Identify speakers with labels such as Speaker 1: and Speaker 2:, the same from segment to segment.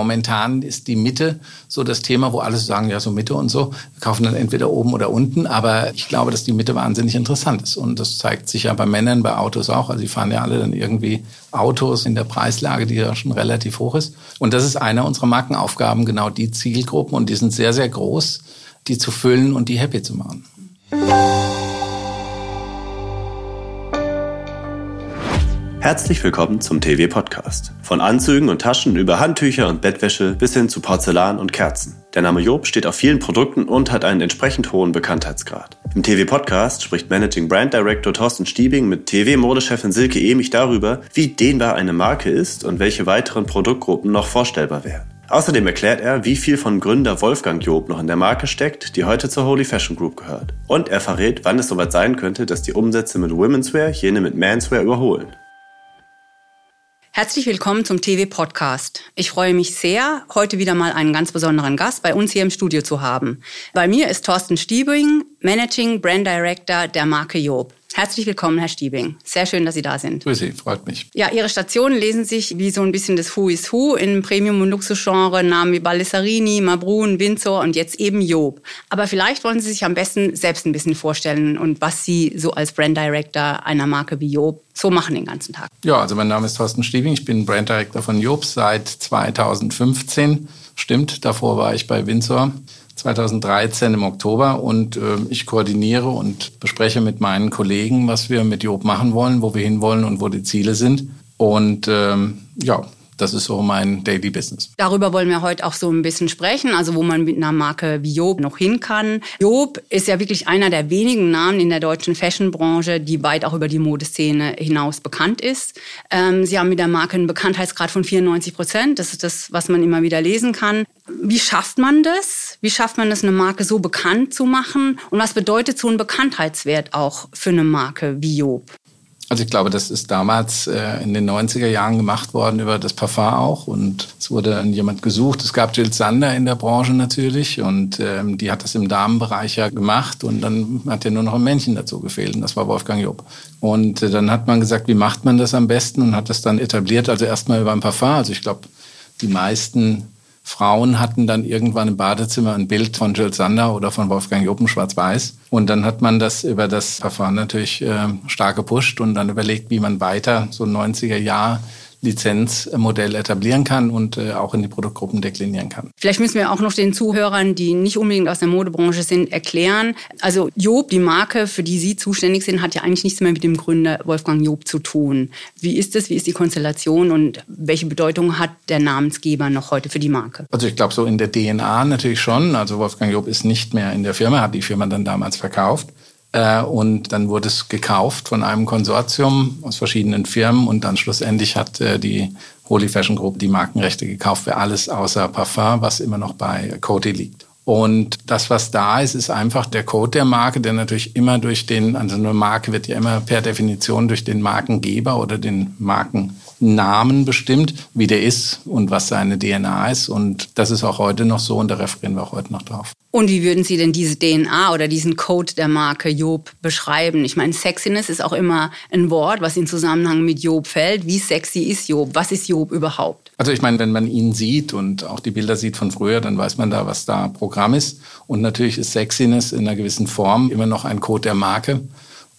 Speaker 1: Momentan ist die Mitte so das Thema, wo alle sagen, ja, so Mitte und so. Wir kaufen dann entweder oben oder unten. Aber ich glaube, dass die Mitte wahnsinnig interessant ist. Und das zeigt sich ja bei Männern, bei Autos auch. Also die fahren ja alle dann irgendwie Autos in der Preislage, die ja schon relativ hoch ist. Und das ist eine unserer Markenaufgaben, genau die Zielgruppen. Und die sind sehr, sehr groß, die zu füllen und die happy zu machen.
Speaker 2: Herzlich willkommen zum TV Podcast. Von Anzügen und Taschen über Handtücher und Bettwäsche bis hin zu Porzellan und Kerzen. Der Name Job steht auf vielen Produkten und hat einen entsprechend hohen Bekanntheitsgrad. Im TV Podcast spricht Managing Brand Director Thorsten Stiebing mit TV-Modechefin Silke Emich darüber, wie dehnbar eine Marke ist und welche weiteren Produktgruppen noch vorstellbar wären. Außerdem erklärt er, wie viel von Gründer Wolfgang Job noch in der Marke steckt, die heute zur Holy Fashion Group gehört. Und er verrät, wann es soweit sein könnte, dass die Umsätze mit Womenswear jene mit Manswear überholen.
Speaker 3: Herzlich willkommen zum TV Podcast. Ich freue mich sehr, heute wieder mal einen ganz besonderen Gast bei uns hier im Studio zu haben. Bei mir ist Thorsten Stiebing, Managing Brand Director der Marke Job. Herzlich willkommen, Herr Stiebing. Sehr schön, dass Sie da sind.
Speaker 1: Grüß Sie, freut mich.
Speaker 3: Ja, Ihre Stationen lesen sich wie so ein bisschen das Who is Who im Premium- und Luxusgenre, Namen wie Baldessarini, Mabrun, Windsor und jetzt eben Job. Aber vielleicht wollen Sie sich am besten selbst ein bisschen vorstellen und was Sie so als Brand Director einer Marke wie Job so machen den ganzen Tag.
Speaker 1: Ja, also mein Name ist Thorsten Stiebing, ich bin Brand Director von Job seit 2015. Stimmt, davor war ich bei Windsor 2013 im Oktober und äh, ich koordiniere und bespreche mit meinen Kollegen, was wir mit Job machen wollen, wo wir hinwollen und wo die Ziele sind. Und ähm, ja, das ist so mein Daily Business.
Speaker 3: Darüber wollen wir heute auch so ein bisschen sprechen, also wo man mit einer Marke wie Job noch hin kann. Job ist ja wirklich einer der wenigen Namen in der deutschen Fashionbranche, die weit auch über die Modeszene hinaus bekannt ist. Ähm, sie haben mit der Marke einen Bekanntheitsgrad von 94 Prozent. Das ist das, was man immer wieder lesen kann. Wie schafft man das? Wie schafft man es, eine Marke so bekannt zu machen? Und was bedeutet so ein Bekanntheitswert auch für eine Marke wie Job?
Speaker 1: Also ich glaube, das ist damals äh, in den 90er Jahren gemacht worden über das Parfum auch und es wurde dann jemand gesucht. Es gab Jill Sander in der Branche natürlich und ähm, die hat das im Damenbereich ja gemacht und dann hat ja nur noch ein Männchen dazu gefehlt und das war Wolfgang Job. Und äh, dann hat man gesagt, wie macht man das am besten und hat das dann etabliert, also erstmal über ein Parfum. Also ich glaube, die meisten Frauen hatten dann irgendwann im Badezimmer ein Bild von Jill Sander oder von Wolfgang Joppen schwarz-weiß. Und dann hat man das über das Verfahren natürlich äh, stark gepusht und dann überlegt, wie man weiter so 90er Jahr Lizenzmodell etablieren kann und äh, auch in die Produktgruppen deklinieren kann.
Speaker 3: Vielleicht müssen wir auch noch den Zuhörern, die nicht unbedingt aus der Modebranche sind, erklären. Also Job, die Marke, für die Sie zuständig sind, hat ja eigentlich nichts mehr mit dem Gründer Wolfgang Job zu tun. Wie ist es? Wie ist die Konstellation und welche Bedeutung hat der Namensgeber noch heute für die Marke?
Speaker 1: Also ich glaube so in der DNA natürlich schon. Also Wolfgang Job ist nicht mehr in der Firma, hat die Firma dann damals verkauft. Äh, und dann wurde es gekauft von einem Konsortium aus verschiedenen Firmen und dann schlussendlich hat äh, die Holy Fashion Group die Markenrechte gekauft für alles außer Parfum, was immer noch bei Coty liegt. Und das, was da ist, ist einfach der Code der Marke, der natürlich immer durch den, also eine Marke wird ja immer per Definition durch den Markengeber oder den Markennamen bestimmt, wie der ist und was seine DNA ist. Und das ist auch heute noch so und da referieren wir auch heute noch drauf.
Speaker 3: Und wie würden Sie denn diese DNA oder diesen Code der Marke Job beschreiben? Ich meine, Sexiness ist auch immer ein Wort, was in Zusammenhang mit Job fällt. Wie sexy ist Job? Was ist Job überhaupt?
Speaker 1: Also ich meine, wenn man ihn sieht und auch die Bilder sieht von früher, dann weiß man da, was da Programm ist. Und natürlich ist Sexiness in einer gewissen Form immer noch ein Code der Marke.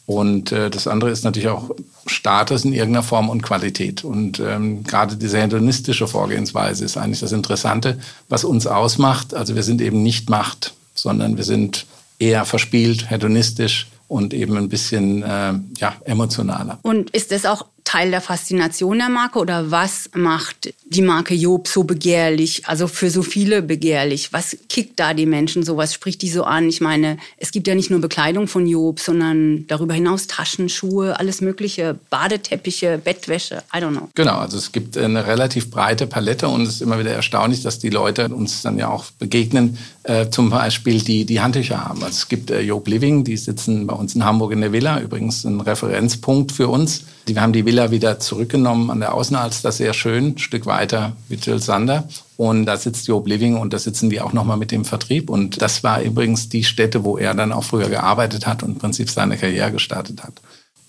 Speaker 1: Und äh, das andere ist natürlich auch Status in irgendeiner Form und Qualität. Und ähm, gerade diese hedonistische Vorgehensweise ist eigentlich das Interessante, was uns ausmacht. Also wir sind eben nicht Macht, sondern wir sind eher verspielt, hedonistisch und eben ein bisschen äh, ja, emotionaler.
Speaker 3: Und ist das auch Teil der Faszination der Marke oder was macht die Marke Job so begehrlich, also für so viele begehrlich? Was kickt da die Menschen so? Was spricht die so an? Ich meine, es gibt ja nicht nur Bekleidung von Job, sondern darüber hinaus Taschen, Schuhe, alles Mögliche, Badeteppiche, Bettwäsche, I don't know.
Speaker 1: Genau, also es gibt eine relativ breite Palette und es ist immer wieder erstaunlich, dass die Leute uns dann ja auch begegnen, äh, zum Beispiel die, die Handtücher haben. Also es gibt äh, Job Living, die sitzen bei uns in Hamburg in der Villa, übrigens ein Referenzpunkt für uns. Die, wir haben die Villa wieder zurückgenommen an der Außenalster, sehr schön, ein Stück weiter wie Jill Sander. Und da sitzt Job Living und da sitzen die auch nochmal mit dem Vertrieb. Und das war übrigens die Stätte, wo er dann auch früher gearbeitet hat und im Prinzip seine Karriere gestartet hat.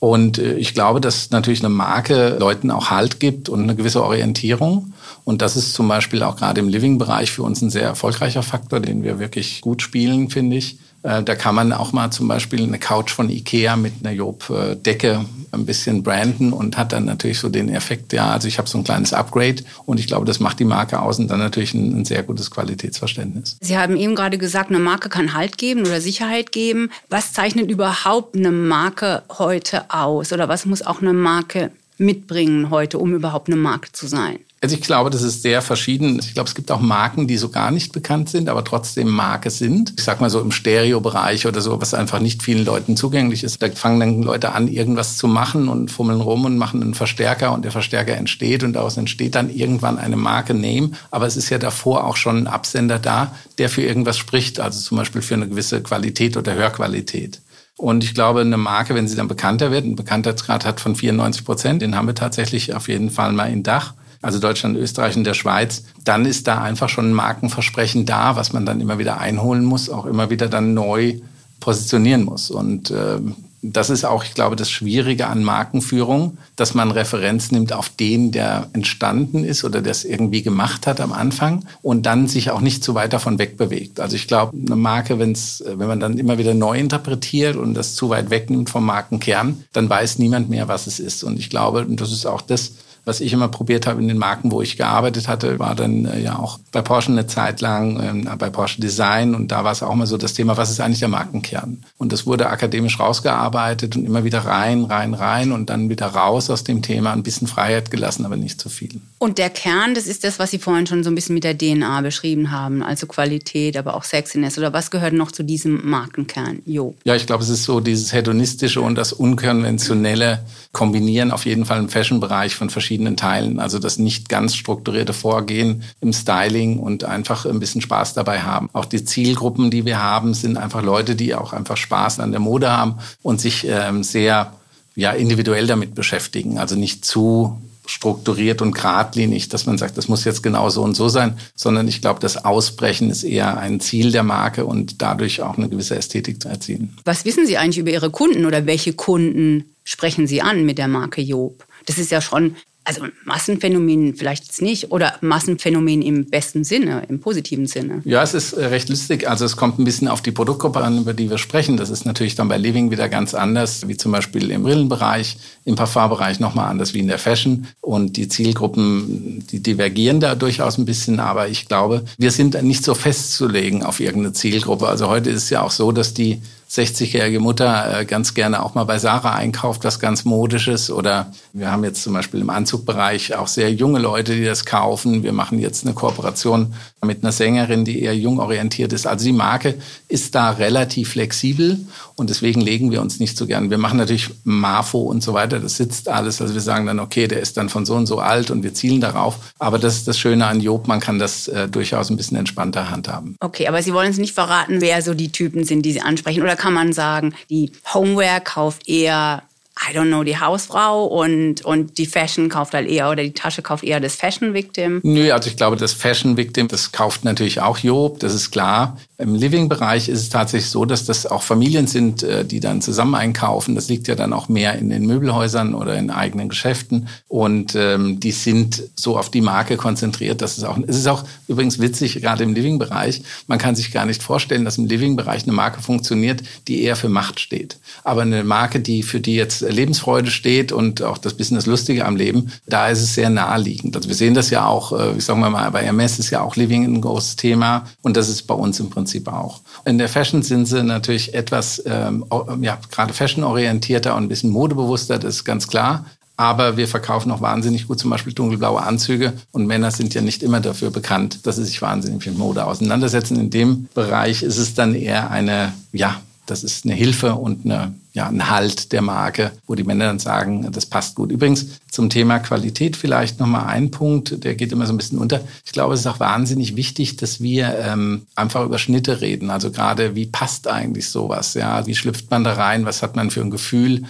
Speaker 1: Und äh, ich glaube, dass natürlich eine Marke Leuten auch Halt gibt und eine gewisse Orientierung. Und das ist zum Beispiel auch gerade im Living-Bereich für uns ein sehr erfolgreicher Faktor, den wir wirklich gut spielen, finde ich. Äh, da kann man auch mal zum Beispiel eine Couch von Ikea mit einer Job-Decke ein bisschen branden und hat dann natürlich so den Effekt, ja, also ich habe so ein kleines Upgrade und ich glaube, das macht die Marke aus und dann natürlich ein, ein sehr gutes Qualitätsverständnis.
Speaker 3: Sie haben eben gerade gesagt, eine Marke kann Halt geben oder Sicherheit geben. Was zeichnet überhaupt eine Marke heute aus oder was muss auch eine Marke mitbringen heute, um überhaupt eine Marke zu sein?
Speaker 1: Also ich glaube, das ist sehr verschieden. Ich glaube, es gibt auch Marken, die so gar nicht bekannt sind, aber trotzdem Marke sind. Ich sag mal so im Stereo-Bereich oder so, was einfach nicht vielen Leuten zugänglich ist. Da fangen dann Leute an, irgendwas zu machen und fummeln rum und machen einen Verstärker und der Verstärker entsteht und daraus entsteht dann irgendwann eine Marke Name. Aber es ist ja davor auch schon ein Absender da, der für irgendwas spricht, also zum Beispiel für eine gewisse Qualität oder Hörqualität. Und ich glaube, eine Marke, wenn sie dann bekannter wird, ein Bekanntheitsgrad hat von 94 Prozent, den haben wir tatsächlich auf jeden Fall mal in Dach also Deutschland, Österreich und der Schweiz, dann ist da einfach schon ein Markenversprechen da, was man dann immer wieder einholen muss, auch immer wieder dann neu positionieren muss. Und äh, das ist auch, ich glaube, das Schwierige an Markenführung, dass man Referenz nimmt auf den, der entstanden ist oder der es irgendwie gemacht hat am Anfang und dann sich auch nicht zu weit davon wegbewegt. Also ich glaube, eine Marke, wenn's, wenn man dann immer wieder neu interpretiert und das zu weit wegnimmt vom Markenkern, dann weiß niemand mehr, was es ist. Und ich glaube, und das ist auch das, was ich immer probiert habe in den Marken, wo ich gearbeitet hatte, war dann äh, ja auch bei Porsche eine Zeit lang, ähm, bei Porsche Design und da war es auch immer so das Thema, was ist eigentlich der Markenkern? Und das wurde akademisch rausgearbeitet und immer wieder rein, rein, rein und dann wieder raus aus dem Thema, ein bisschen Freiheit gelassen, aber nicht zu viel.
Speaker 3: Und der Kern, das ist das, was Sie vorhin schon so ein bisschen mit der DNA beschrieben haben, also Qualität, aber auch Sexiness oder was gehört noch zu diesem Markenkern? Jo.
Speaker 1: Ja, ich glaube, es ist so dieses hedonistische und das unkonventionelle Kombinieren auf jeden Fall im Fashion-Bereich von verschiedenen Teilen. Also das nicht ganz strukturierte Vorgehen im Styling und einfach ein bisschen Spaß dabei haben. Auch die Zielgruppen, die wir haben, sind einfach Leute, die auch einfach Spaß an der Mode haben und sich ähm, sehr ja, individuell damit beschäftigen. Also nicht zu strukturiert und geradlinig, dass man sagt, das muss jetzt genau so und so sein, sondern ich glaube, das Ausbrechen ist eher ein Ziel der Marke und dadurch auch eine gewisse Ästhetik zu erzielen.
Speaker 3: Was wissen Sie eigentlich über Ihre Kunden oder welche Kunden sprechen Sie an mit der Marke Job? Das ist ja schon also Massenphänomen vielleicht jetzt nicht oder Massenphänomen im besten Sinne, im positiven Sinne.
Speaker 1: Ja, es ist äh, recht lustig. Also es kommt ein bisschen auf die Produktgruppe an, über die wir sprechen. Das ist natürlich dann bei Living wieder ganz anders, wie zum Beispiel im Brillenbereich, im Parfumbereich nochmal anders wie in der Fashion. Und die Zielgruppen, die divergieren da durchaus ein bisschen. Aber ich glaube, wir sind nicht so festzulegen auf irgendeine Zielgruppe. Also heute ist es ja auch so, dass die 60-jährige Mutter äh, ganz gerne auch mal bei Sarah einkauft, was ganz modisches. Oder wir haben jetzt zum Beispiel im Anzugbereich auch sehr junge Leute, die das kaufen. Wir machen jetzt eine Kooperation mit einer Sängerin, die eher jung orientiert ist. Also die Marke ist da relativ flexibel und deswegen legen wir uns nicht so gern. Wir machen natürlich Marfo und so weiter. Das sitzt alles. Also wir sagen dann, okay, der ist dann von so und so alt und wir zielen darauf. Aber das ist das Schöne an Job. Man kann das äh, durchaus ein bisschen entspannter handhaben.
Speaker 3: Okay, aber Sie wollen uns nicht verraten, wer so die Typen sind, die Sie ansprechen. Oder kann man sagen, die Homeware kauft eher I don't know, die Hausfrau und, und die Fashion kauft halt eher oder die Tasche kauft eher das Fashion Victim?
Speaker 1: Nö, also ich glaube, das Fashion Victim, das kauft natürlich auch Job, das ist klar. Im Living-Bereich ist es tatsächlich so, dass das auch Familien sind, äh, die dann zusammen einkaufen. Das liegt ja dann auch mehr in den Möbelhäusern oder in eigenen Geschäften. Und ähm, die sind so auf die Marke konzentriert. Das ist auch, es ist auch übrigens witzig, gerade im Living-Bereich. Man kann sich gar nicht vorstellen, dass im Living-Bereich eine Marke funktioniert, die eher für Macht steht. Aber eine Marke, die für die jetzt Lebensfreude steht und auch das bisschen das Lustige am Leben, da ist es sehr naheliegend. Also wir sehen das ja auch, äh, ich sage mal, bei MS ist ja auch Living ein großes Thema und das ist bei uns im Prinzip auch. In der Fashion sind sie natürlich etwas, ähm, ja, gerade fashionorientierter und ein bisschen modebewusster, das ist ganz klar. Aber wir verkaufen auch wahnsinnig gut zum Beispiel dunkelblaue Anzüge. Und Männer sind ja nicht immer dafür bekannt, dass sie sich wahnsinnig mit Mode auseinandersetzen. In dem Bereich ist es dann eher eine, ja, das ist eine Hilfe und eine, ja, ein Halt der Marke, wo die Männer dann sagen, das passt gut. Übrigens zum Thema Qualität vielleicht nochmal ein Punkt, der geht immer so ein bisschen unter. Ich glaube, es ist auch wahnsinnig wichtig, dass wir ähm, einfach über Schnitte reden. Also gerade, wie passt eigentlich sowas? Ja, wie schlüpft man da rein? Was hat man für ein Gefühl?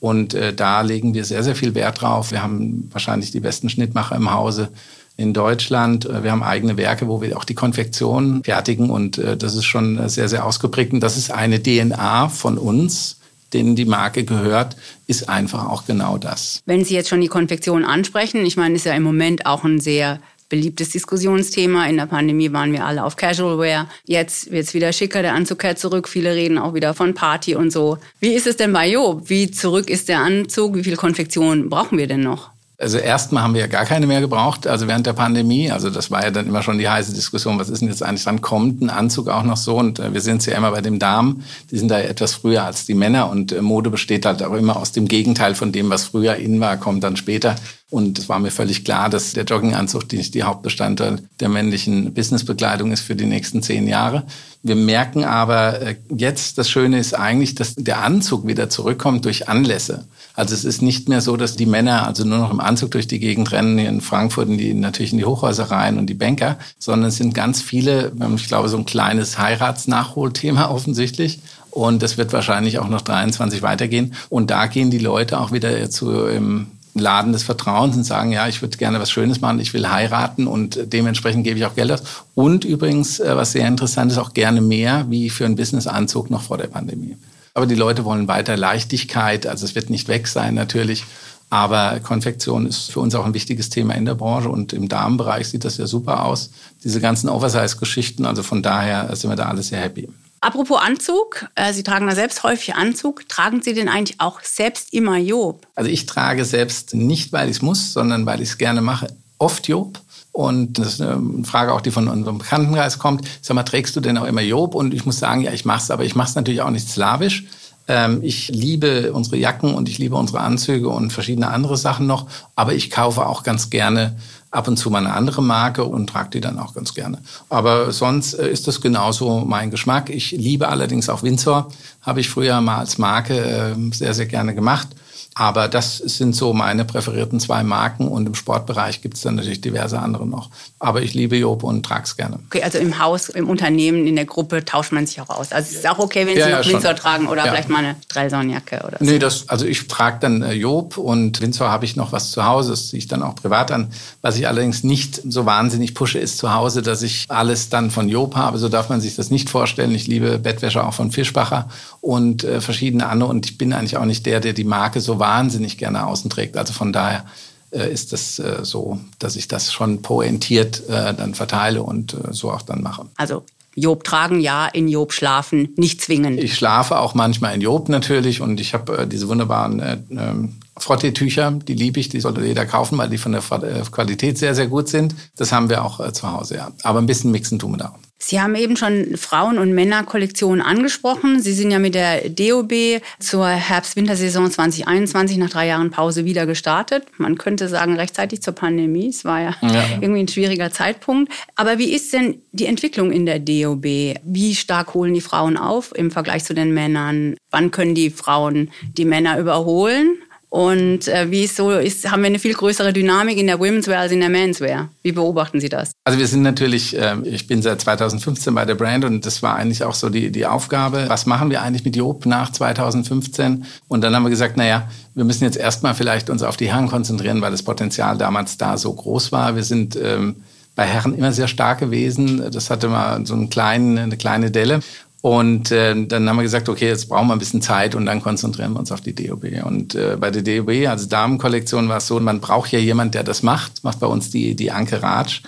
Speaker 1: Und äh, da legen wir sehr, sehr viel Wert drauf. Wir haben wahrscheinlich die besten Schnittmacher im Hause in Deutschland. Äh, wir haben eigene Werke, wo wir auch die Konfektion fertigen und äh, das ist schon sehr, sehr ausgeprägt. Und das ist eine DNA von uns, denen die Marke gehört, ist einfach auch genau das.
Speaker 3: Wenn Sie jetzt schon die Konfektion ansprechen, ich meine, ist ja im Moment auch ein sehr beliebtes Diskussionsthema. In der Pandemie waren wir alle auf Casual Wear. Jetzt wird es wieder schicker, der Anzug kehrt zurück. Viele reden auch wieder von Party und so. Wie ist es denn bei Job? Wie zurück ist der Anzug? Wie viel Konfektion brauchen wir denn noch?
Speaker 1: Also erstmal haben wir ja gar keine mehr gebraucht, also während der Pandemie. Also das war ja dann immer schon die heiße Diskussion, was ist denn jetzt eigentlich dann kommt ein Anzug auch noch so? Und äh, wir sind ja immer bei den Damen, die sind da etwas früher als die Männer und äh, Mode besteht halt auch immer aus dem Gegenteil von dem, was früher in war, kommt dann später. Und es war mir völlig klar, dass der Jogginganzug nicht die Hauptbestandteil der männlichen Businessbekleidung ist für die nächsten zehn Jahre. Wir merken aber äh, jetzt, das Schöne ist eigentlich, dass der Anzug wieder zurückkommt durch Anlässe. Also es ist nicht mehr so, dass die Männer also nur noch im Anzug durch die Gegend rennen, hier in Frankfurt in die, natürlich in die Hochhäuser rein und die Banker, sondern es sind ganz viele, ich glaube, so ein kleines Heiratsnachholthema offensichtlich. Und das wird wahrscheinlich auch noch 23 weitergehen. Und da gehen die Leute auch wieder zu im Laden des Vertrauens und sagen, ja, ich würde gerne was Schönes machen, ich will heiraten und dementsprechend gebe ich auch Geld aus. Und übrigens, äh, was sehr interessant ist, auch gerne mehr wie für einen Businessanzug noch vor der Pandemie. Aber die Leute wollen weiter Leichtigkeit. Also es wird nicht weg sein natürlich. Aber Konfektion ist für uns auch ein wichtiges Thema in der Branche und im Damenbereich sieht das ja super aus. Diese ganzen Oversize-Geschichten, also von daher sind wir da alle sehr happy.
Speaker 3: Apropos Anzug, äh, Sie tragen da selbst häufig Anzug. Tragen Sie den eigentlich auch selbst immer Job?
Speaker 1: Also ich trage selbst nicht, weil ich es muss, sondern weil ich es gerne mache, oft Job. Und das ist eine Frage auch, die von unserem Bekanntenkreis kommt. Sag mal, trägst du denn auch immer Job? Und ich muss sagen, ja, ich mach's, aber ich mach's natürlich auch nicht slawisch. Ähm, ich liebe unsere Jacken und ich liebe unsere Anzüge und verschiedene andere Sachen noch. Aber ich kaufe auch ganz gerne ab und zu mal eine andere Marke und trage die dann auch ganz gerne. Aber sonst äh, ist das genauso mein Geschmack. Ich liebe allerdings auch Windsor. Habe ich früher mal als Marke äh, sehr, sehr gerne gemacht. Aber das sind so meine präferierten zwei Marken und im Sportbereich gibt es dann natürlich diverse andere noch. Aber ich liebe Job und trage es gerne.
Speaker 3: Okay, also im Haus, im Unternehmen, in der Gruppe tauscht man sich auch aus. Also es ist auch okay, wenn Sie ja, noch ja, Windsor tragen oder ja. vielleicht mal eine Dreilsaunjacke oder so.
Speaker 1: Nee, das, also ich trage dann äh, Job und Windsor habe ich noch was zu Hause, das ziehe ich dann auch privat an. Was ich allerdings nicht so wahnsinnig pushe, ist zu Hause, dass ich alles dann von Job habe. So darf man sich das nicht vorstellen. Ich liebe Bettwäsche auch von Fischbacher und äh, verschiedene andere und ich bin eigentlich auch nicht der, der die Marke so wahnsinnig gerne außen trägt. Also von daher äh, ist es äh, so, dass ich das schon pointiert äh, dann verteile und so auch dann mache.
Speaker 3: Also Job tragen, ja, in Job schlafen, nicht zwingen.
Speaker 1: Ich schlafe auch manchmal in Job natürlich und ich habe diese wunderbaren äh, ähm, Frotteetücher, die liebe ich, die sollte jeder kaufen, weil die von der Qualität sehr, sehr gut sind. Das haben wir auch zu Hause, ja. Aber ein bisschen mixen tun wir da.
Speaker 3: Sie haben eben schon Frauen- und Männerkollektionen angesprochen. Sie sind ja mit der DOB zur Herbst-Wintersaison 2021 nach drei Jahren Pause wieder gestartet. Man könnte sagen, rechtzeitig zur Pandemie. Es war ja, ja, irgendwie ein schwieriger Zeitpunkt. Aber wie ist denn die Entwicklung in der DOB? Wie stark holen die Frauen auf im Vergleich zu den Männern? Wann können die Frauen die Männer überholen? Und äh, wie es so ist, haben wir eine viel größere Dynamik in der Womenswear als in der Menswear. Wie beobachten Sie das?
Speaker 1: Also wir sind natürlich, äh, ich bin seit 2015 bei der Brand und das war eigentlich auch so die, die Aufgabe. Was machen wir eigentlich mit Job nach 2015? Und dann haben wir gesagt, naja, wir müssen jetzt erstmal vielleicht uns auf die Herren konzentrieren, weil das Potenzial damals da so groß war. Wir sind ähm, bei Herren immer sehr stark gewesen. Das hatte mal so einen kleinen, eine kleine Delle. Und äh, dann haben wir gesagt, okay, jetzt brauchen wir ein bisschen Zeit und dann konzentrieren wir uns auf die DOB. Und äh, bei der DOB, also Damenkollektion, war es so, man braucht ja jemand, der das macht. Macht bei uns die, die Anke Ratsch.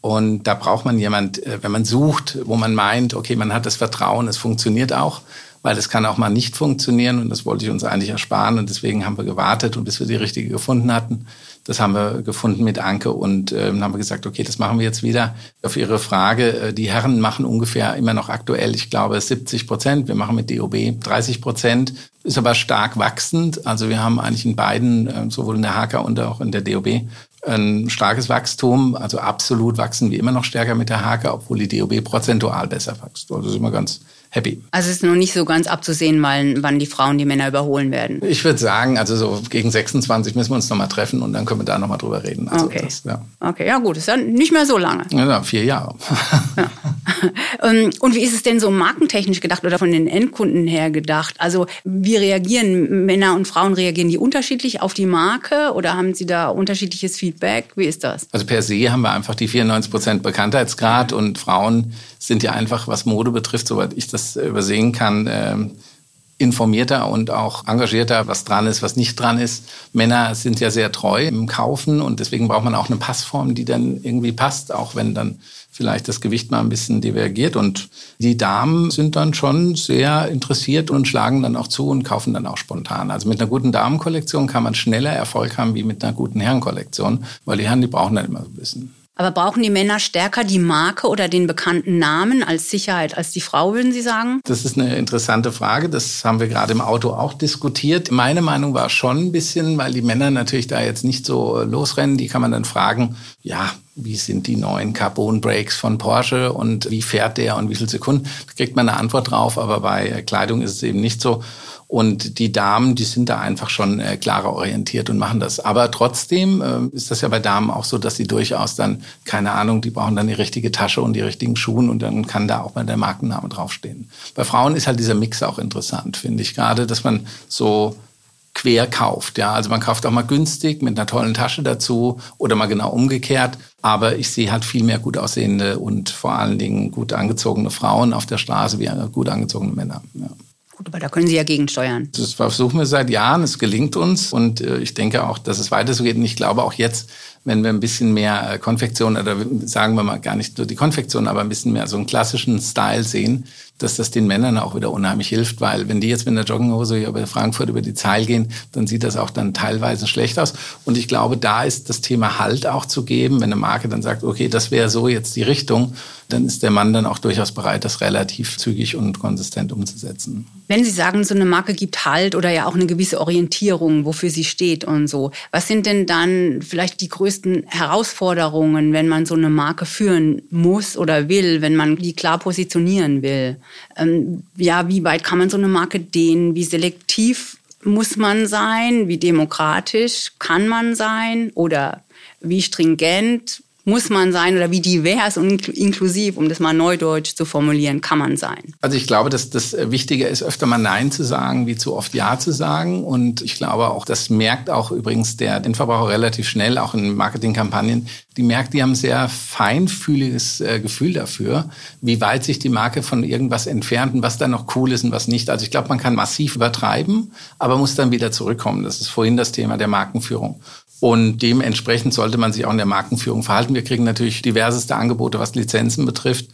Speaker 1: Und da braucht man jemand, äh, wenn man sucht, wo man meint, okay, man hat das Vertrauen, es funktioniert auch, weil es kann auch mal nicht funktionieren und das wollte ich uns eigentlich ersparen und deswegen haben wir gewartet und bis wir die richtige gefunden hatten. Das haben wir gefunden mit Anke und äh, haben wir gesagt, okay, das machen wir jetzt wieder. Auf Ihre Frage, äh, die Herren machen ungefähr immer noch aktuell, ich glaube, 70 Prozent. Wir machen mit DOB 30 Prozent, ist aber stark wachsend. Also wir haben eigentlich in beiden, äh, sowohl in der HK und auch in der DOB, ein starkes Wachstum. Also absolut wachsen wir immer noch stärker mit der HK, obwohl die DOB prozentual besser wächst. Also ist immer ganz happy.
Speaker 3: Also es ist noch nicht so ganz abzusehen, wann die Frauen die Männer überholen werden.
Speaker 1: Ich würde sagen, also so gegen 26 müssen wir uns nochmal treffen und dann können wir da nochmal drüber reden. Also
Speaker 3: okay. Das, ja. okay, ja gut, ist ja nicht mehr so lange.
Speaker 1: Ja, vier Jahre. Ja.
Speaker 3: Ähm, und wie ist es denn so markentechnisch gedacht oder von den Endkunden her gedacht? Also wie reagieren Männer und Frauen, reagieren die unterschiedlich auf die Marke oder haben sie da unterschiedliches Feedback? Wie ist das?
Speaker 1: Also per se haben wir einfach die 94 Prozent Bekanntheitsgrad und Frauen sind ja einfach, was Mode betrifft, soweit ich das übersehen kann, ähm, informierter und auch engagierter, was dran ist, was nicht dran ist. Männer sind ja sehr treu im Kaufen und deswegen braucht man auch eine Passform, die dann irgendwie passt, auch wenn dann vielleicht das Gewicht mal ein bisschen divergiert. Und die Damen sind dann schon sehr interessiert und schlagen dann auch zu und kaufen dann auch spontan. Also mit einer guten Damenkollektion kann man schneller Erfolg haben wie mit einer guten Herrenkollektion, weil die Herren, die brauchen dann immer so ein bisschen.
Speaker 3: Aber brauchen die Männer stärker die Marke oder den bekannten Namen als Sicherheit als die Frau, würden Sie sagen?
Speaker 1: Das ist eine interessante Frage. Das haben wir gerade im Auto auch diskutiert. Meine Meinung war schon ein bisschen, weil die Männer natürlich da jetzt nicht so losrennen. Die kann man dann fragen, ja, wie sind die neuen Carbon Brakes von Porsche und wie fährt der und wie viele Sekunden? Da kriegt man eine Antwort drauf, aber bei Kleidung ist es eben nicht so. Und die Damen, die sind da einfach schon äh, klarer orientiert und machen das. Aber trotzdem äh, ist das ja bei Damen auch so, dass sie durchaus dann, keine Ahnung, die brauchen dann die richtige Tasche und die richtigen Schuhe und dann kann da auch mal der Markenname draufstehen. Bei Frauen ist halt dieser Mix auch interessant, finde ich. Gerade, dass man so quer kauft. Ja, also man kauft auch mal günstig mit einer tollen Tasche dazu oder mal genau umgekehrt. Aber ich sehe halt viel mehr gut aussehende und vor allen Dingen gut angezogene Frauen auf der Straße wie gut angezogene Männer. Ja.
Speaker 3: Gut, aber da können Sie ja gegensteuern.
Speaker 1: Das versuchen wir seit Jahren. Es gelingt uns. Und äh, ich denke auch, dass es weiter so geht. Und ich glaube auch jetzt, wenn wir ein bisschen mehr äh, Konfektion oder sagen wir mal gar nicht nur die Konfektion, aber ein bisschen mehr so einen klassischen Style sehen, dass das den Männern auch wieder unheimlich hilft, weil wenn die jetzt mit einer Jogginghose hier über Frankfurt über die Zeil gehen, dann sieht das auch dann teilweise schlecht aus. Und ich glaube, da ist das Thema Halt auch zu geben, wenn eine Marke dann sagt, okay, das wäre so jetzt die Richtung, dann ist der Mann dann auch durchaus bereit, das relativ zügig und konsistent umzusetzen.
Speaker 3: Wenn Sie sagen, so eine Marke gibt Halt oder ja auch eine gewisse Orientierung, wofür sie steht und so, was sind denn dann vielleicht die größten Herausforderungen, wenn man so eine Marke führen muss oder will, wenn man die klar positionieren will? Ähm, ja, wie weit kann man so eine Marke dehnen? Wie selektiv muss man sein? Wie demokratisch kann man sein? Oder wie stringent muss man sein oder wie divers und inklusiv, um das mal neudeutsch zu formulieren, kann man sein?
Speaker 1: Also ich glaube, dass das Wichtige ist, öfter mal Nein zu sagen, wie zu oft Ja zu sagen. Und ich glaube auch, das merkt auch übrigens der Endverbraucher relativ schnell, auch in Marketingkampagnen. Die merkt, die haben ein sehr feinfühliges äh, Gefühl dafür, wie weit sich die Marke von irgendwas entfernt und was da noch cool ist und was nicht. Also ich glaube, man kann massiv übertreiben, aber muss dann wieder zurückkommen. Das ist vorhin das Thema der Markenführung. Und dementsprechend sollte man sich auch in der Markenführung verhalten. Wir kriegen natürlich diverseste Angebote, was Lizenzen betrifft.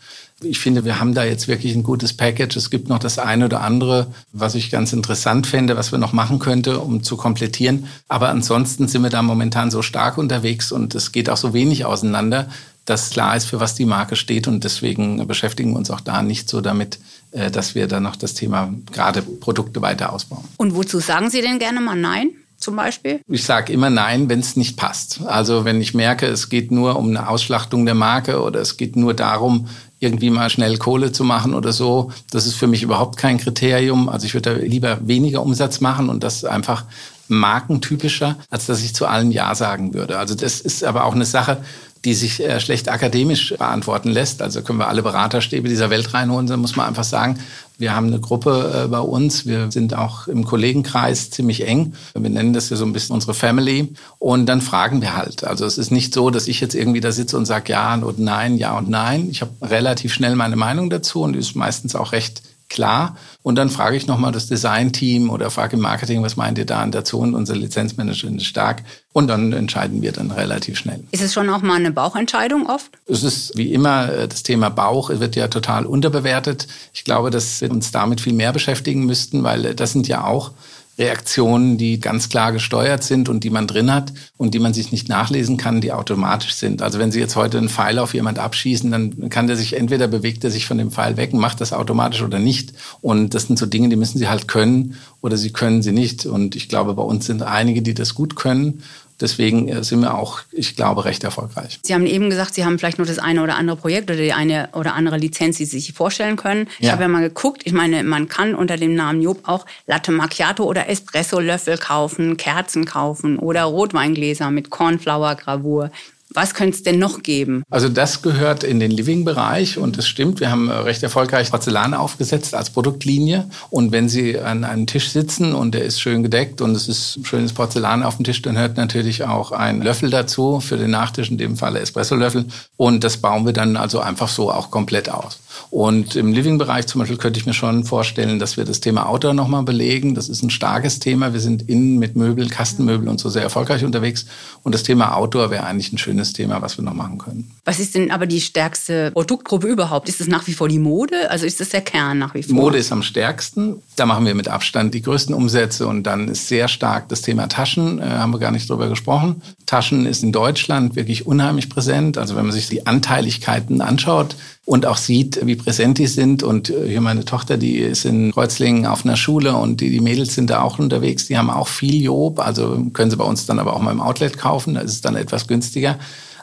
Speaker 1: Ich finde, wir haben da jetzt wirklich ein gutes Package. Es gibt noch das eine oder andere, was ich ganz interessant fände, was wir noch machen könnte, um zu komplettieren. Aber ansonsten sind wir da momentan so stark unterwegs und es geht auch so wenig auseinander, dass klar ist, für was die Marke steht. Und deswegen beschäftigen wir uns auch da nicht so damit, äh, dass wir da noch das Thema gerade Produkte weiter ausbauen.
Speaker 3: Und wozu sagen Sie denn gerne mal Nein? Zum Beispiel?
Speaker 1: Ich sage immer nein, wenn es nicht passt. Also wenn ich merke, es geht nur um eine Ausschlachtung der Marke oder es geht nur darum, irgendwie mal schnell Kohle zu machen oder so, das ist für mich überhaupt kein Kriterium. Also ich würde lieber weniger Umsatz machen und das einfach markentypischer, als dass ich zu allen Ja sagen würde. Also das ist aber auch eine Sache, die sich äh, schlecht akademisch beantworten lässt. Also können wir alle Beraterstäbe dieser Welt reinholen, dann muss man einfach sagen, wir haben eine Gruppe äh, bei uns, wir sind auch im Kollegenkreis ziemlich eng. Wir nennen das ja so ein bisschen unsere Family und dann fragen wir halt. Also es ist nicht so, dass ich jetzt irgendwie da sitze und sage ja und nein, ja und nein. Ich habe relativ schnell meine Meinung dazu und die ist meistens auch recht klar. Und dann frage ich nochmal das Design-Team oder frage im Marketing, was meint ihr da an dazu? Und unser Lizenzmanager ist stark. Und dann entscheiden wir dann relativ schnell.
Speaker 3: Ist es schon auch mal eine Bauchentscheidung oft?
Speaker 1: Es ist wie immer äh, das Thema Bauch wird ja total unterbewertet. Ich glaube, dass wir uns damit viel mehr beschäftigen müssten, weil äh, das sind ja auch Reaktionen, die ganz klar gesteuert sind und die man drin hat und die man sich nicht nachlesen kann, die automatisch sind. Also wenn Sie jetzt heute einen Pfeil auf jemand abschießen, dann kann der sich entweder bewegt er sich von dem Pfeil weg und macht das automatisch oder nicht. Und das sind so Dinge, die müssen Sie halt können oder Sie können sie nicht. Und ich glaube, bei uns sind einige, die das gut können Deswegen äh, sind wir auch, ich glaube, recht erfolgreich.
Speaker 3: Sie haben eben gesagt, Sie haben vielleicht nur das eine oder andere Projekt oder die eine oder andere Lizenz, die Sie sich vorstellen können. Ich ja. habe ja mal geguckt, ich meine, man kann unter dem Namen Job auch Latte Macchiato oder Espresso-Löffel kaufen, Kerzen kaufen oder Rotweingläser mit Cornflower-Gravur. Was könnte es denn noch geben?
Speaker 1: Also das gehört in den Living-Bereich und es stimmt, wir haben recht erfolgreich Porzellan aufgesetzt als Produktlinie. Und wenn Sie an einem Tisch sitzen und der ist schön gedeckt und es ist schönes Porzellan auf dem Tisch, dann hört natürlich auch ein Löffel dazu für den Nachtisch, in dem Fall Espresso-Löffel. Und das bauen wir dann also einfach so auch komplett aus. Und im Living-Bereich zum Beispiel könnte ich mir schon vorstellen, dass wir das Thema Outdoor nochmal belegen. Das ist ein starkes Thema. Wir sind innen mit Möbeln, Kastenmöbeln und so sehr erfolgreich unterwegs. Und das Thema Outdoor wäre eigentlich ein schönes Thema, was wir noch machen können.
Speaker 3: Was ist denn aber die stärkste Produktgruppe überhaupt? Ist es nach wie vor die Mode? Also ist das der Kern nach wie vor?
Speaker 1: Mode ist am stärksten. Da machen wir mit Abstand die größten Umsätze. Und dann ist sehr stark das Thema Taschen. Äh, haben wir gar nicht drüber gesprochen. Taschen ist in Deutschland wirklich unheimlich präsent. Also wenn man sich die Anteiligkeiten anschaut, und auch sieht, wie präsent die sind. Und äh, hier meine Tochter, die ist in Kreuzlingen auf einer Schule und die, die Mädels sind da auch unterwegs. Die haben auch viel Job. Also können sie bei uns dann aber auch mal im Outlet kaufen. Da ist es dann etwas günstiger.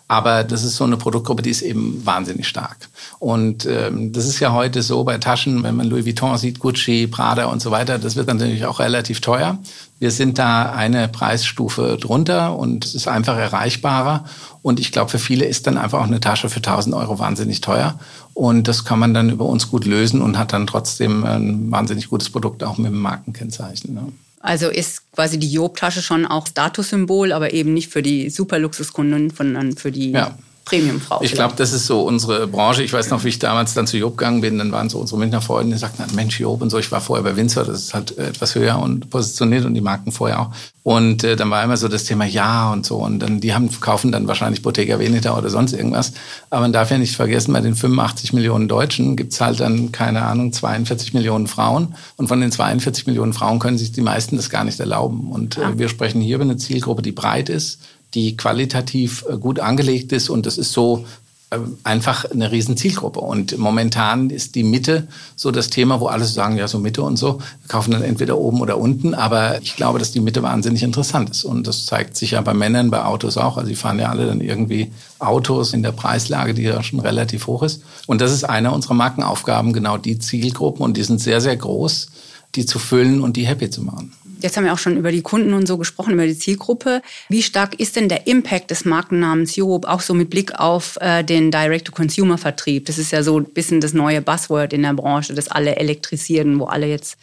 Speaker 1: Aber das ist so eine Produktgruppe, die ist eben wahnsinnig stark. Und ähm, das ist ja heute so bei Taschen, wenn man Louis Vuitton sieht, Gucci, Prada und so weiter, das wird natürlich auch relativ teuer. Wir sind da eine Preisstufe drunter und es ist einfach erreichbarer. Und ich glaube, für viele ist dann einfach auch eine Tasche für 1000 Euro wahnsinnig teuer. Und das kann man dann über uns gut lösen und hat dann trotzdem ein wahnsinnig gutes Produkt auch mit dem Markenkennzeichen. Ne?
Speaker 3: Also ist quasi die Job-Tasche schon auch Statussymbol, aber eben nicht für die Superluxuskunden, sondern für die ja. Premiumfrau.
Speaker 1: Ich glaube, das ist so unsere Branche. Ich weiß noch, wie ich damals dann zu Job gegangen bin, dann waren so unsere Münchner Freunde, die sagten, Mensch, Job und so. Ich war vorher bei Windsor, das ist halt etwas höher und positioniert und die Marken vorher auch. Und äh, dann war immer so das Thema Ja und so. Und dann, die haben, kaufen dann wahrscheinlich Bottega Veneta oder sonst irgendwas. Aber man darf ja nicht vergessen, bei den 85 Millionen Deutschen gibt's halt dann, keine Ahnung, 42 Millionen Frauen. Und von den 42 Millionen Frauen können sich die meisten das gar nicht erlauben. Und äh, wir sprechen hier über eine Zielgruppe, die breit ist die qualitativ äh, gut angelegt ist und das ist so äh, einfach eine riesen Zielgruppe. Und momentan ist die Mitte so das Thema, wo alle sagen, ja, so Mitte und so. Wir kaufen dann entweder oben oder unten. Aber ich glaube, dass die Mitte wahnsinnig interessant ist. Und das zeigt sich ja bei Männern, bei Autos auch. Also die fahren ja alle dann irgendwie Autos in der Preislage, die ja schon relativ hoch ist. Und das ist eine unserer Markenaufgaben, genau die Zielgruppen. Und die sind sehr, sehr groß, die zu füllen und die happy zu machen.
Speaker 3: Jetzt haben wir auch schon über die Kunden und so gesprochen, über die Zielgruppe. Wie stark ist denn der Impact des Markennamens Job, auch so mit Blick auf äh, den Direct-to-Consumer-Vertrieb? Das ist ja so ein bisschen das neue Buzzword in der Branche, das alle elektrisieren, wo alle jetzt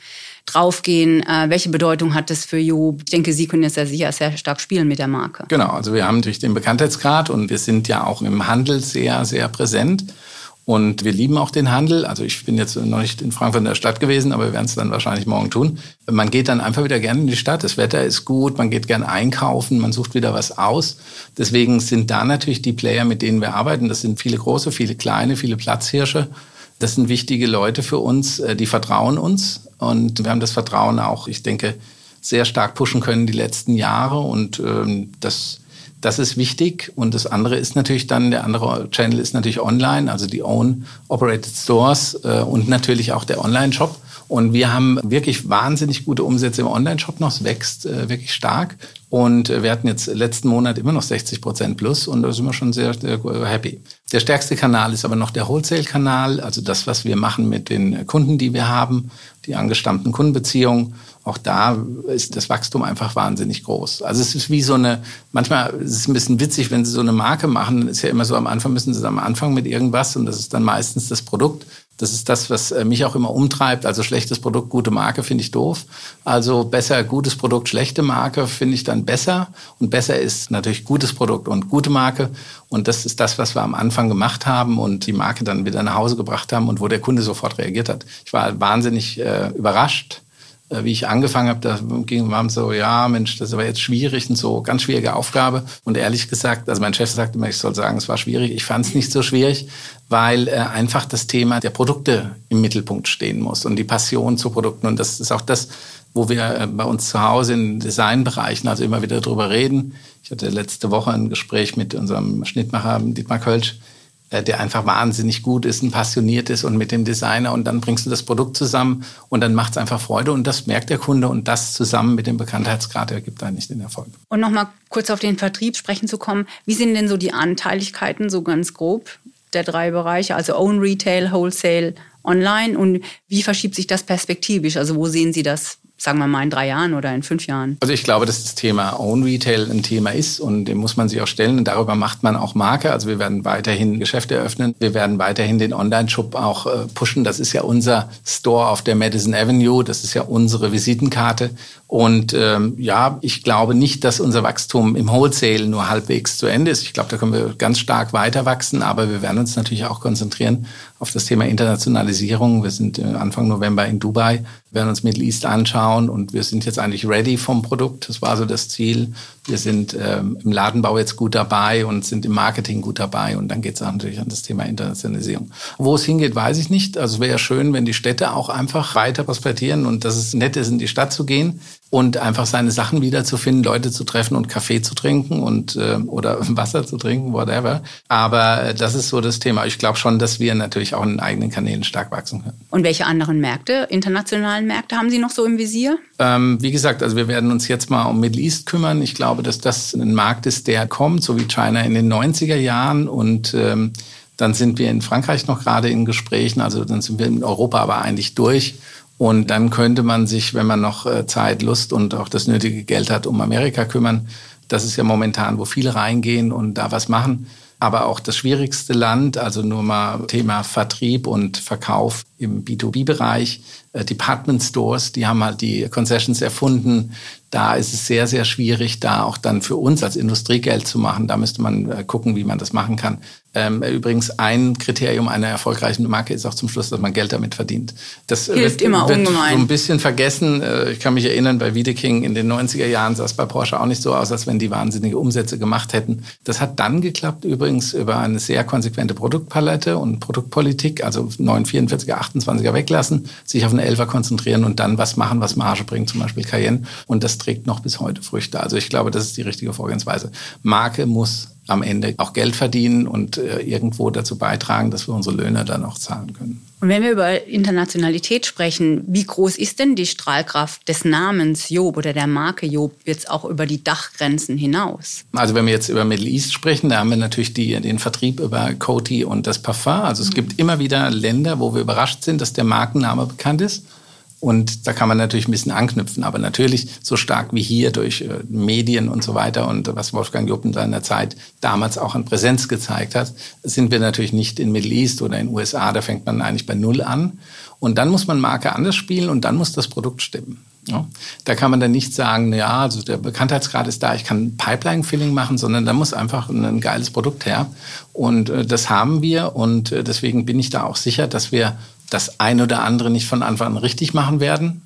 Speaker 3: draufgehen. Äh, welche Bedeutung hat das für Job? Ich denke, Sie können jetzt ja sicher sehr stark spielen mit der Marke.
Speaker 1: Genau, also wir haben natürlich den Bekanntheitsgrad und wir sind ja auch im Handel sehr, sehr präsent. Und wir lieben auch den Handel. Also ich bin jetzt noch nicht in Frankfurt in der Stadt gewesen, aber wir werden es dann wahrscheinlich morgen tun. Man geht dann einfach wieder gerne in die Stadt. Das Wetter ist gut, man geht gerne einkaufen, man sucht wieder was aus. Deswegen sind da natürlich die Player, mit denen wir arbeiten. Das sind viele große, viele kleine, viele Platzhirsche. Das sind wichtige Leute für uns, äh, die vertrauen uns. Und wir haben das Vertrauen auch, ich denke, sehr stark pushen können die letzten Jahre. Und ähm, das das ist wichtig. Und das andere ist natürlich dann, der andere Channel ist natürlich online, also die Own Operated Stores äh, und natürlich auch der Online-Shop. Und wir haben wirklich wahnsinnig gute Umsätze im Online-Shop noch. Es wächst äh, wirklich stark. Und äh, wir hatten jetzt letzten Monat immer noch 60 Prozent plus und da sind wir schon sehr, sehr happy. Der stärkste Kanal ist aber noch der Wholesale-Kanal, also das, was wir machen mit den Kunden, die wir haben, die angestammten Kundenbeziehungen. Auch da ist das Wachstum einfach wahnsinnig groß. Also es ist wie so eine, manchmal ist es ein bisschen witzig, wenn Sie so eine Marke machen, ist ja immer so, am Anfang müssen Sie am Anfang mit irgendwas und das ist dann meistens das Produkt. Das ist das, was äh, mich auch immer umtreibt. Also schlechtes Produkt, gute Marke finde ich doof. Also besser gutes Produkt, schlechte Marke finde ich dann besser. Und besser ist natürlich gutes Produkt und gute Marke. Und das ist das, was wir am Anfang gemacht haben und die Marke dann wieder nach Hause gebracht haben und wo der Kunde sofort reagiert hat. Ich war wahnsinnig äh, überrascht wie ich angefangen habe, da ging man so, ja, Mensch, das war jetzt schwierig und so, ganz schwierige Aufgabe. Und ehrlich gesagt, also mein Chef sagte immer, ich soll sagen, es war schwierig. Ich fand es nicht so schwierig, weil äh, einfach das Thema der Produkte im Mittelpunkt stehen muss und die Passion zu Produkten. Und das ist auch das, wo wir äh, bei uns zu Hause in Designbereichen also immer wieder drüber reden. Ich hatte letzte Woche ein Gespräch mit unserem Schnittmacher Dietmar Kölsch, äh, der einfach wahnsinnig gut ist und passioniert ist und mit dem Designer und dann bringst du das Produkt zusammen und dann macht es einfach Freude und das merkt der Kunde und das zusammen mit dem Bekanntheitsgrad ergibt eigentlich den Erfolg.
Speaker 3: Und nochmal kurz auf den Vertrieb sprechen zu kommen. Wie sind denn so die Anteiligkeiten so ganz grob der drei Bereiche, also Own Retail, Wholesale, Online und wie verschiebt sich das perspektivisch? Also wo sehen Sie das sagen wir mal in drei Jahren oder in fünf Jahren?
Speaker 1: Also ich glaube, dass das Thema Own Retail ein Thema ist und dem muss man sich auch stellen und darüber macht man auch Marke. Also wir werden weiterhin Geschäfte eröffnen, wir werden weiterhin den Online-Shop auch äh, pushen. Das ist ja unser Store auf der Madison Avenue, das ist ja unsere Visitenkarte und ähm, ja, ich glaube nicht, dass unser Wachstum im Wholesale nur halbwegs zu Ende ist. Ich glaube, da können wir ganz stark weiter wachsen, aber wir werden uns natürlich auch konzentrieren auf das Thema Internationalisierung. Wir sind äh, Anfang November in Dubai, werden uns Middle East anschauen und wir sind jetzt eigentlich ready vom Produkt. Das war so das Ziel. Wir sind ähm, im Ladenbau jetzt gut dabei und sind im Marketing gut dabei und dann geht es natürlich an das Thema Internationalisierung. Wo es hingeht, weiß ich nicht. Also es wäre schön, wenn die Städte auch einfach weiter prosperieren und dass es nett ist, in die Stadt zu gehen und einfach seine Sachen wiederzufinden, Leute zu treffen und Kaffee zu trinken und äh, oder Wasser zu trinken, whatever. Aber äh, das ist so das Thema. Ich glaube schon, dass wir natürlich auch in eigenen Kanälen stark wachsen können.
Speaker 3: Und welche anderen Märkte, internationalen Märkte haben Sie noch so im Visier?
Speaker 1: Ähm, wie gesagt, also wir werden uns jetzt mal um Middle East kümmern. Ich glaube, dass das ein Markt ist, der kommt, so wie China in den 90er Jahren und ähm, dann sind wir in Frankreich noch gerade in Gesprächen, also dann sind wir in Europa aber eigentlich durch. Und dann könnte man sich, wenn man noch äh, Zeit, Lust und auch das nötige Geld hat, um Amerika kümmern. Das ist ja momentan, wo viele reingehen und da was machen. Aber auch das schwierigste Land, also nur mal Thema Vertrieb und Verkauf im B2B-Bereich. Äh, Department Stores, die haben halt die Concessions erfunden. Da ist es sehr, sehr schwierig, da auch dann für uns als Industrie Geld zu machen. Da müsste man äh, gucken, wie man das machen kann. Ähm, übrigens, ein Kriterium einer erfolgreichen Marke ist auch zum Schluss, dass man Geld damit verdient.
Speaker 3: Das Hilft wird, immer wird ungemein.
Speaker 1: so ein bisschen vergessen. Äh, ich kann mich erinnern, bei Wiedeking in den 90er Jahren sah es bei Porsche auch nicht so aus, als wenn die wahnsinnige Umsätze gemacht hätten. Das hat dann geklappt, übrigens über eine sehr konsequente Produktpalette und Produktpolitik, also 944er, 28er weglassen, sich auf eine 11er konzentrieren und dann was machen, was Marge bringt, zum Beispiel Cayenne. Und das trägt noch bis heute Früchte. Also ich glaube, das ist die richtige Vorgehensweise. Marke muss am Ende auch Geld verdienen und äh, irgendwo dazu beitragen, dass wir unsere Löhne dann auch zahlen können.
Speaker 3: Und wenn wir über Internationalität sprechen, wie groß ist denn die Strahlkraft des Namens Job oder der Marke Job jetzt auch über die Dachgrenzen hinaus?
Speaker 1: Also wenn wir jetzt über Middle East sprechen, da haben wir natürlich die, den Vertrieb über Coty und das Parfum. Also es mhm. gibt immer wieder Länder, wo wir überrascht sind, dass der Markenname bekannt ist. Und da kann man natürlich ein bisschen anknüpfen. Aber natürlich so stark wie hier durch äh, Medien und so weiter und was Wolfgang Jupp in seiner Zeit damals auch an Präsenz gezeigt hat, sind wir natürlich nicht in Middle East oder in USA. Da fängt man eigentlich bei Null an. Und dann muss man Marke anders spielen und dann muss das Produkt stimmen. Ja, da kann man dann nicht sagen, ja, also der Bekanntheitsgrad ist da, ich kann Pipeline-Filling machen, sondern da muss einfach ein geiles Produkt her. Und äh, das haben wir und äh, deswegen bin ich da auch sicher, dass wir das ein oder andere nicht von Anfang an richtig machen werden.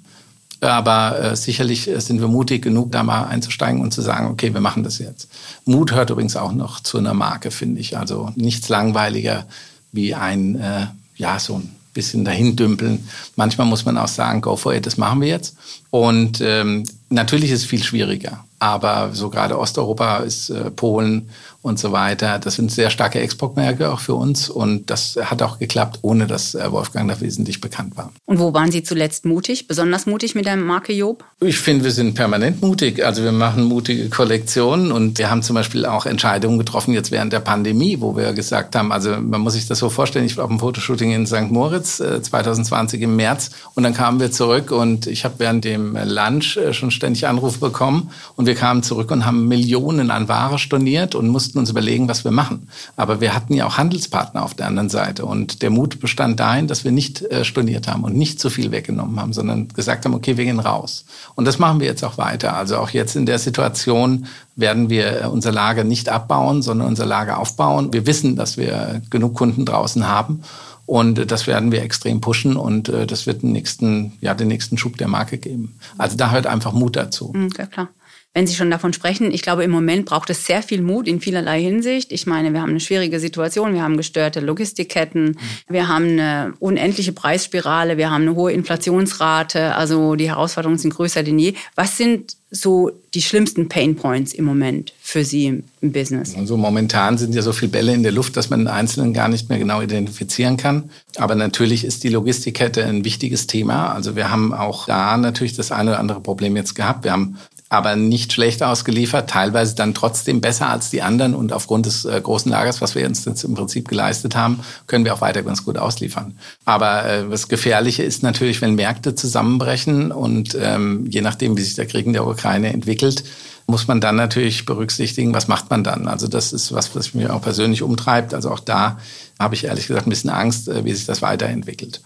Speaker 1: Aber äh, sicherlich sind wir mutig genug, da mal einzusteigen und zu sagen, okay, wir machen das jetzt. Mut hört übrigens auch noch zu einer Marke, finde ich. Also nichts langweiliger wie ein, äh, ja, so ein bisschen dahin dümpeln. Manchmal muss man auch sagen, go for it, das machen wir jetzt. Und ähm, natürlich ist es viel schwieriger. Aber so gerade Osteuropa ist äh, Polen und so weiter. Das sind sehr starke Exportmärkte auch für uns und das hat auch geklappt, ohne dass äh, Wolfgang da wesentlich bekannt war.
Speaker 3: Und wo waren Sie zuletzt mutig, besonders mutig mit der Marke Job?
Speaker 1: Ich finde, wir sind permanent mutig. Also wir machen mutige Kollektionen und wir haben zum Beispiel auch Entscheidungen getroffen jetzt während der Pandemie, wo wir gesagt haben, also man muss sich das so vorstellen, ich war auf dem Fotoshooting in St. Moritz äh, 2020 im März und dann kamen wir zurück und ich habe während dem Lunch äh, schon ständig Anrufe bekommen und wir kamen zurück und haben Millionen an Ware storniert und mussten uns überlegen, was wir machen. Aber wir hatten ja auch Handelspartner auf der anderen Seite und der Mut bestand darin, dass wir nicht äh, storniert haben und nicht zu viel weggenommen haben, sondern gesagt haben, okay, wir gehen raus. Und das machen wir jetzt auch weiter. Also auch jetzt in der Situation werden wir äh, unser Lager nicht abbauen, sondern unser Lager aufbauen. Wir wissen, dass wir genug Kunden draußen haben und das werden wir extrem pushen und äh, das wird den nächsten, ja, den nächsten Schub der Marke geben. Also da hört einfach Mut dazu.
Speaker 3: Mhm, klar wenn Sie schon davon sprechen, ich glaube, im Moment braucht es sehr viel Mut in vielerlei Hinsicht. Ich meine, wir haben eine schwierige Situation, wir haben gestörte Logistikketten, wir haben eine unendliche Preisspirale, wir haben eine hohe Inflationsrate, also die Herausforderungen sind größer denn je. Was sind so die schlimmsten Pain Points im Moment für Sie im Business?
Speaker 1: Also momentan sind ja so viele Bälle in der Luft, dass man den Einzelnen gar nicht mehr genau identifizieren kann. Aber natürlich ist die Logistikkette ein wichtiges Thema. Also wir haben auch da natürlich das eine oder andere Problem jetzt gehabt. Wir haben aber nicht schlecht ausgeliefert, teilweise dann trotzdem besser als die anderen und aufgrund des äh, großen Lagers, was wir uns jetzt im Prinzip geleistet haben, können wir auch weiter ganz gut ausliefern. Aber äh, das Gefährliche ist natürlich, wenn Märkte zusammenbrechen und ähm, je nachdem, wie sich der Krieg in der Ukraine entwickelt, muss man dann natürlich berücksichtigen, was macht man dann? Also das ist was, was mich auch persönlich umtreibt. Also auch da habe ich ehrlich gesagt ein bisschen Angst, äh, wie sich das weiterentwickelt.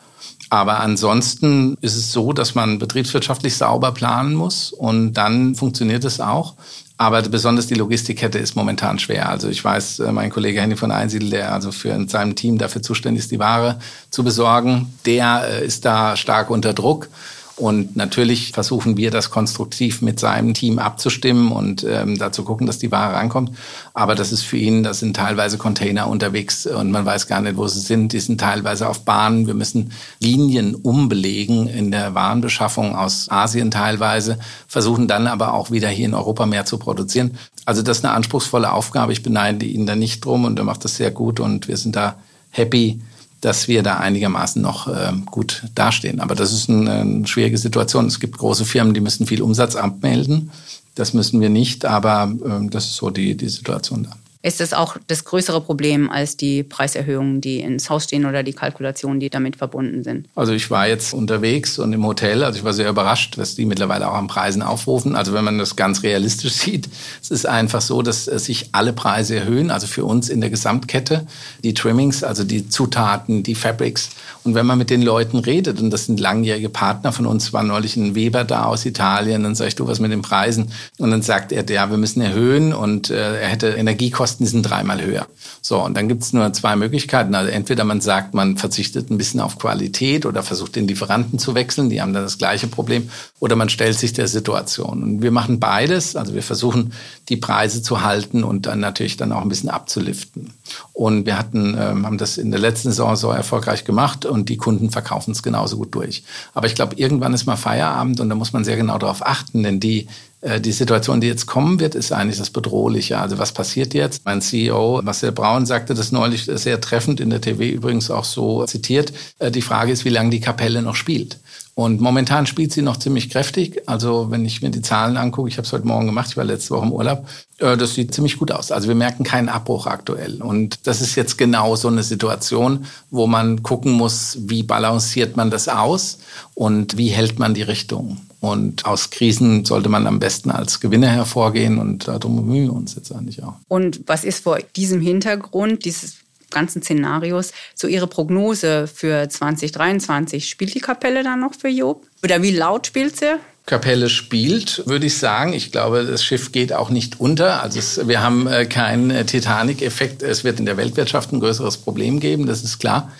Speaker 1: Aber ansonsten ist es so, dass man betriebswirtschaftlich sauber planen muss und dann funktioniert es auch. Aber besonders die Logistikkette ist momentan schwer. Also ich weiß, äh, mein Kollege Henny von Einsiedel, der also für in seinem Team dafür zuständig ist, die Ware zu besorgen, der äh, ist da stark unter Druck. Und natürlich versuchen wir das konstruktiv mit seinem Team abzustimmen und ähm, da zu gucken, dass die Ware rankommt. Aber das ist für ihn, das sind teilweise Container unterwegs und man weiß gar nicht, wo sie sind. Die sind teilweise auf Bahnen. Wir müssen Linien umbelegen in der Warenbeschaffung aus Asien teilweise, versuchen dann aber auch wieder hier in Europa mehr zu produzieren. Also das ist eine anspruchsvolle Aufgabe. Ich beneide ihn da nicht drum und er macht das sehr gut und wir sind da happy, dass wir da einigermaßen noch äh, gut dastehen. Aber das ist eine, eine schwierige Situation. Es gibt große Firmen, die müssen viel Umsatz abmelden. Das müssen wir nicht, aber äh, das ist so die, die Situation da
Speaker 3: ist es auch das größere Problem als die Preiserhöhungen, die ins Haus stehen oder die Kalkulationen, die damit verbunden sind?
Speaker 1: Also ich war jetzt unterwegs und im Hotel, also ich war sehr überrascht, dass die mittlerweile auch an Preisen aufrufen. Also wenn man das ganz realistisch sieht, es ist einfach so, dass sich alle Preise erhöhen, also für uns in der Gesamtkette, die Trimmings, also die Zutaten, die Fabrics. Und wenn man mit den Leuten redet, und das sind langjährige Partner von uns, war neulich ein Weber da aus Italien, dann sag ich, du, was mit den Preisen? Und dann sagt er, ja, wir müssen erhöhen und äh, er hätte Energiekosten Kosten sind dreimal höher. So, und dann gibt es nur zwei Möglichkeiten. Also entweder man sagt, man verzichtet ein bisschen auf Qualität oder versucht den Lieferanten zu wechseln, die haben dann das gleiche Problem, oder man stellt sich der Situation. Und wir machen beides. Also wir versuchen, die Preise zu halten und dann natürlich dann auch ein bisschen abzuliften. Und wir hatten, ähm, haben das in der letzten Saison so erfolgreich gemacht und die Kunden verkaufen es genauso gut durch. Aber ich glaube, irgendwann ist mal Feierabend und da muss man sehr genau darauf achten, denn die äh, die Situation, die jetzt kommen wird, ist eigentlich das Bedrohliche. Also was passiert jetzt? Mein CEO Marcel Braun sagte das neulich sehr treffend in der TV übrigens auch so zitiert. Äh, die Frage ist, wie lange die Kapelle noch spielt. Und momentan spielt sie noch ziemlich kräftig. Also wenn ich mir die Zahlen angucke, ich habe es heute Morgen gemacht, ich war letzte Woche im Urlaub, äh, das sieht ziemlich gut aus. Also wir merken keinen Abbruch aktuell. Und das ist jetzt genau so eine Situation, wo man gucken muss, wie balanciert man das aus und wie hält man die Richtung. Und aus Krisen sollte man am besten als Gewinner hervorgehen und darum bemühen wir uns jetzt eigentlich auch.
Speaker 3: Und was ist vor diesem Hintergrund dieses ganzen Szenarios so Ihre Prognose für 2023? Spielt die Kapelle dann noch für Job? Oder wie laut spielt sie?
Speaker 1: Kapelle spielt, würde ich sagen. Ich glaube, das Schiff geht auch nicht unter. Also es, wir haben äh, keinen äh, Titanic-Effekt. Es wird in der Weltwirtschaft ein größeres Problem geben, das ist klar.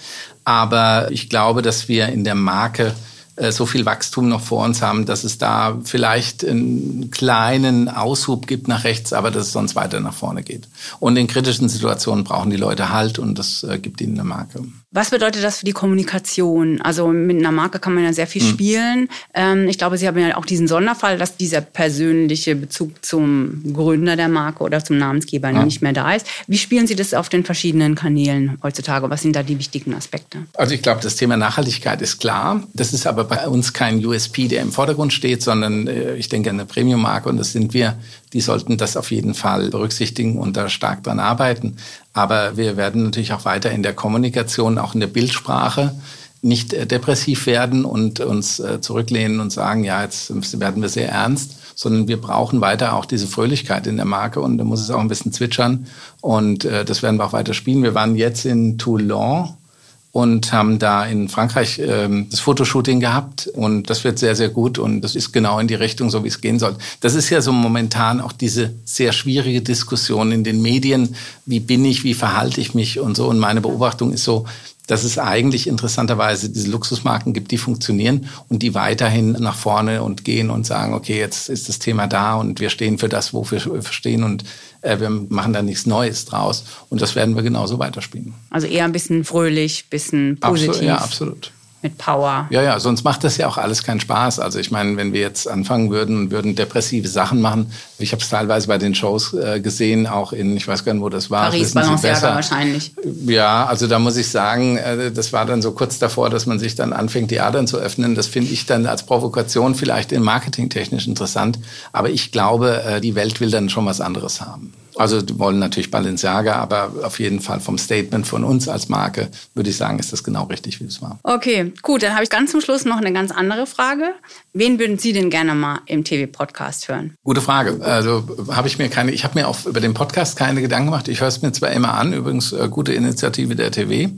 Speaker 1: Aber ich glaube, dass wir in der Marke so viel Wachstum noch vor uns haben, dass es da vielleicht einen kleinen Aushub gibt nach rechts, aber dass es sonst weiter nach vorne geht. Und in kritischen Situationen brauchen die Leute Halt und das äh, gibt ihnen eine Marke.
Speaker 3: Was bedeutet das für die Kommunikation? Also mit einer Marke kann man ja sehr viel hm. spielen. Ähm, ich glaube, Sie haben ja auch diesen Sonderfall, dass dieser persönliche Bezug zum Gründer der Marke oder zum Namensgeber ja. nicht mehr da ist. Wie spielen Sie das auf den verschiedenen Kanälen heutzutage? Was sind da die wichtigen Aspekte?
Speaker 1: Also ich glaube, das Thema Nachhaltigkeit ist klar. Das ist aber bei uns kein USP, der im Vordergrund steht, sondern äh, ich denke eine Premium-Marke und das sind wir. Die sollten das auf jeden Fall berücksichtigen und da stark dran arbeiten. Aber wir werden natürlich auch weiter in der Kommunikation, auch in der Bildsprache nicht äh, depressiv werden und uns äh, zurücklehnen und sagen, ja, jetzt werden wir sehr ernst, sondern wir brauchen weiter auch diese Fröhlichkeit in der Marke und da muss es auch ein bisschen zwitschern und das werden wir auch weiter spielen. Wir waren jetzt in Toulon und haben da in Frankreich ähm, das Fotoshooting gehabt. Und das wird sehr, sehr gut. Und das ist genau in die Richtung, so wie es gehen soll. Das ist ja so momentan auch diese sehr schwierige Diskussion in den Medien, wie bin ich, wie verhalte ich mich? Und so. Und meine Beobachtung ist so, dass es eigentlich interessanterweise diese Luxusmarken gibt, die funktionieren und die weiterhin nach vorne und gehen und sagen, okay, jetzt ist das Thema da und wir stehen für das, wofür wir stehen und äh, wir machen da nichts Neues draus. Und das werden wir genauso weiterspielen.
Speaker 3: Also eher ein bisschen fröhlich, bisschen positiv.
Speaker 1: Absolut, ja, absolut.
Speaker 3: Mit Power.
Speaker 1: Ja, ja, sonst macht das ja auch alles keinen Spaß. Also ich meine, wenn wir jetzt anfangen würden und würden depressive Sachen machen, ich habe es teilweise bei den Shows äh, gesehen, auch in, ich weiß gar nicht, wo das war.
Speaker 3: Paris, Balenciaga wahrscheinlich.
Speaker 1: Ja, also da muss ich sagen, äh, das war dann so kurz davor, dass man sich dann anfängt, die Adern zu öffnen. Das finde ich dann als Provokation vielleicht in marketingtechnisch interessant. Aber ich glaube, äh, die Welt will dann schon was anderes haben. Also die wollen natürlich Balenciaga, aber auf jeden Fall vom Statement von uns als Marke würde ich sagen, ist das genau richtig, wie es war.
Speaker 3: Okay, gut. Dann habe ich ganz zum Schluss noch eine ganz andere Frage. Wen würden Sie denn gerne mal im TV-Podcast hören?
Speaker 1: Gute Frage. Also habe ich mir keine, ich habe mir auch über den Podcast keine Gedanken gemacht. Ich höre es mir zwar immer an, übrigens äh, gute Initiative der TV.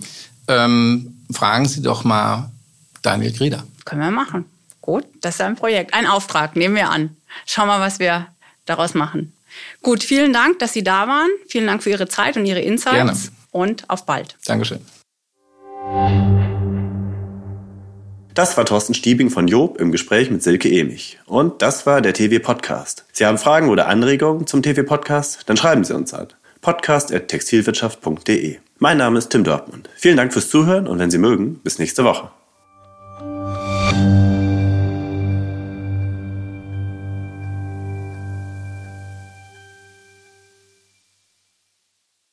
Speaker 1: Ähm, fragen Sie doch mal Daniel Grieder.
Speaker 3: Können wir machen. Gut, das ist ein Projekt, ein Auftrag, nehmen wir an. Schauen wir, was wir daraus machen. Gut, vielen Dank, dass Sie da waren. Vielen Dank für Ihre Zeit und Ihre Insights.
Speaker 1: Gerne.
Speaker 3: Und auf bald.
Speaker 1: Dankeschön.
Speaker 2: Das war Thorsten Stiebing von Job im Gespräch mit Silke Emich. Und das war der TV Podcast. Sie haben Fragen oder Anregungen zum TV Podcast? Dann schreiben Sie uns an podcast.textilwirtschaft.de. Mein Name ist Tim Dortmund. Vielen Dank fürs Zuhören und wenn Sie mögen, bis nächste Woche.